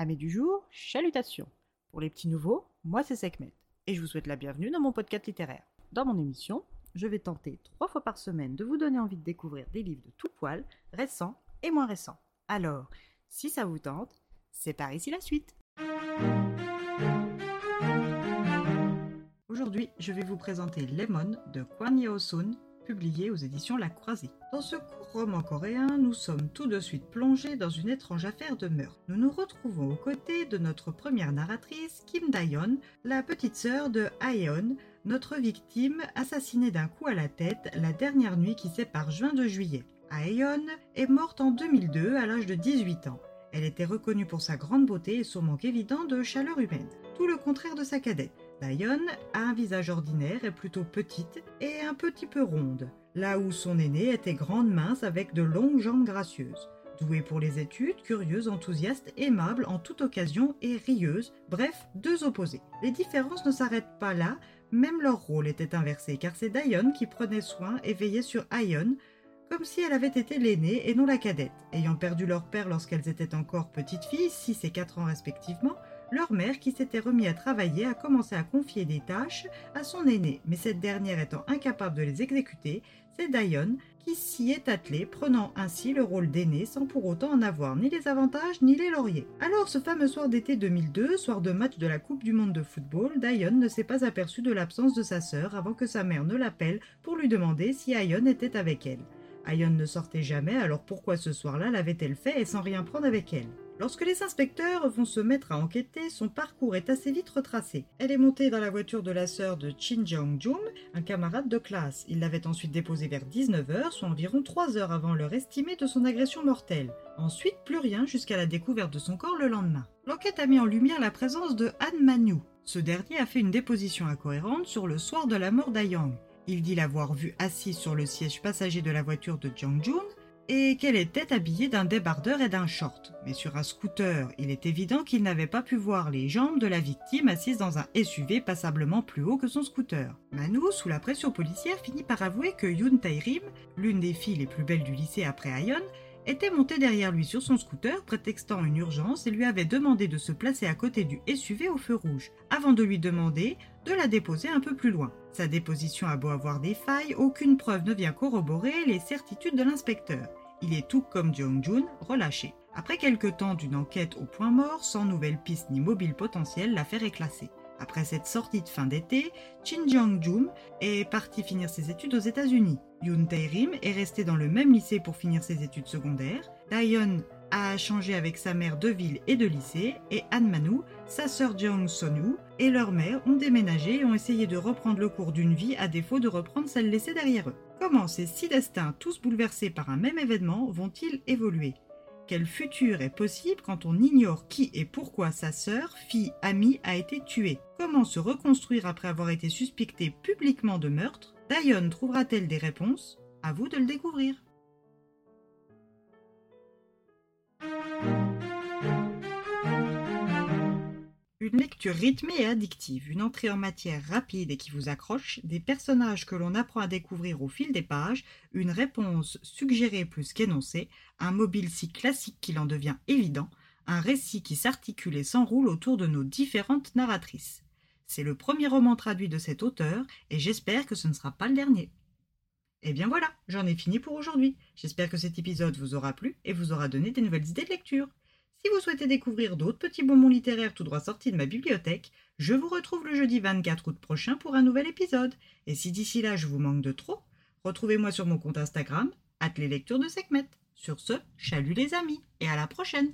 Amis du jour, chalutations. Pour les petits nouveaux, moi c'est Sekhmet et je vous souhaite la bienvenue dans mon podcast littéraire. Dans mon émission, je vais tenter trois fois par semaine de vous donner envie de découvrir des livres de tout poil, récents et moins récents. Alors, si ça vous tente, c'est par ici la suite. Aujourd'hui, je vais vous présenter Lemon de Kwon Yeo-sun, publié aux éditions La Croisée. Dans ce court roman coréen, nous sommes tout de suite plongés dans une étrange affaire de meurtre. Nous nous retrouvons aux côtés de notre première narratrice, Kim Dayon, la petite sœur de Aeon, notre victime assassinée d'un coup à la tête la dernière nuit qui sépare juin de juillet. Aeon est morte en 2002 à l'âge de 18 ans. Elle était reconnue pour sa grande beauté et son manque évident de chaleur humaine. Tout le contraire de sa cadette. Dion a un visage ordinaire et plutôt petite et un petit peu ronde, là où son aînée était grande, mince, avec de longues jambes gracieuses. Douée pour les études, curieuse, enthousiaste, aimable en toute occasion et rieuse, bref, deux opposés. Les différences ne s'arrêtent pas là, même leur rôle était inversé, car c'est Dion qui prenait soin et veillait sur Ion, comme si elle avait été l'aînée et non la cadette. Ayant perdu leur père lorsqu'elles étaient encore petites filles, 6 et 4 ans respectivement, leur mère, qui s'était remis à travailler, a commencé à confier des tâches à son aînée, mais cette dernière étant incapable de les exécuter, c'est Dion qui s'y est attelée, prenant ainsi le rôle d'aînée sans pour autant en avoir ni les avantages ni les lauriers. Alors ce fameux soir d'été 2002, soir de match de la Coupe du Monde de football, Dion ne s'est pas aperçu de l'absence de sa sœur avant que sa mère ne l'appelle pour lui demander si Ion était avec elle. Ion ne sortait jamais, alors pourquoi ce soir-là l'avait-elle fait et sans rien prendre avec elle? Lorsque les inspecteurs vont se mettre à enquêter, son parcours est assez vite retracé. Elle est montée dans la voiture de la sœur de Chin Jong-jum, un camarade de classe. Il l'avait ensuite déposée vers 19h, soit environ 3 heures avant l'heure estimée de son agression mortelle. Ensuite, plus rien jusqu'à la découverte de son corps le lendemain. L'enquête a mis en lumière la présence de Han Manu. Ce dernier a fait une déposition incohérente sur le soir de la mort d'Ayang. Il dit l'avoir vue assise sur le siège passager de la voiture de Jong-jun et qu'elle était habillée d'un débardeur et d'un short. Mais sur un scooter, il est évident qu'il n'avait pas pu voir les jambes de la victime assise dans un SUV passablement plus haut que son scooter. Manu, sous la pression policière, finit par avouer que Yoon Tae-rim, l'une des filles les plus belles du lycée après Ayon, était montée derrière lui sur son scooter, prétextant une urgence, et lui avait demandé de se placer à côté du SUV au feu rouge, avant de lui demander de la déposer un peu plus loin. Sa déposition a beau avoir des failles, aucune preuve ne vient corroborer les certitudes de l'inspecteur. Il est tout comme Jong-jun relâché. Après quelques temps d'une enquête au point mort, sans nouvelles pistes ni mobiles potentiels, l'affaire est classée. Après cette sortie de fin d'été, Shin Jong-jum est parti finir ses études aux États-Unis. Yoon Tae-rim est resté dans le même lycée pour finir ses études secondaires. A changé avec sa mère de ville et de lycée, et Han Manu, sa sœur Jeong Sonu et leur mère ont déménagé et ont essayé de reprendre le cours d'une vie à défaut de reprendre celle laissée derrière eux. Comment ces six destins, tous bouleversés par un même événement, vont-ils évoluer? Quel futur est possible quand on ignore qui et pourquoi sa sœur, fille, amie a été tuée? Comment se reconstruire après avoir été suspectée publiquement de meurtre? Dion trouvera-t-elle des réponses? À vous de le découvrir. Rythmée et addictive, une entrée en matière rapide et qui vous accroche, des personnages que l'on apprend à découvrir au fil des pages, une réponse suggérée plus qu'énoncée, un mobile si classique qu'il en devient évident, un récit qui s'articule et s'enroule autour de nos différentes narratrices. C'est le premier roman traduit de cet auteur et j'espère que ce ne sera pas le dernier. Et eh bien voilà, j'en ai fini pour aujourd'hui. J'espère que cet épisode vous aura plu et vous aura donné des nouvelles idées de lecture. Si vous souhaitez découvrir d'autres petits bonbons littéraires tout droit sortis de ma bibliothèque, je vous retrouve le jeudi 24 août prochain pour un nouvel épisode. Et si d'ici là je vous manque de trop, retrouvez-moi sur mon compte Instagram, les lectures de Sekhmet. Sur ce, chalut les amis, et à la prochaine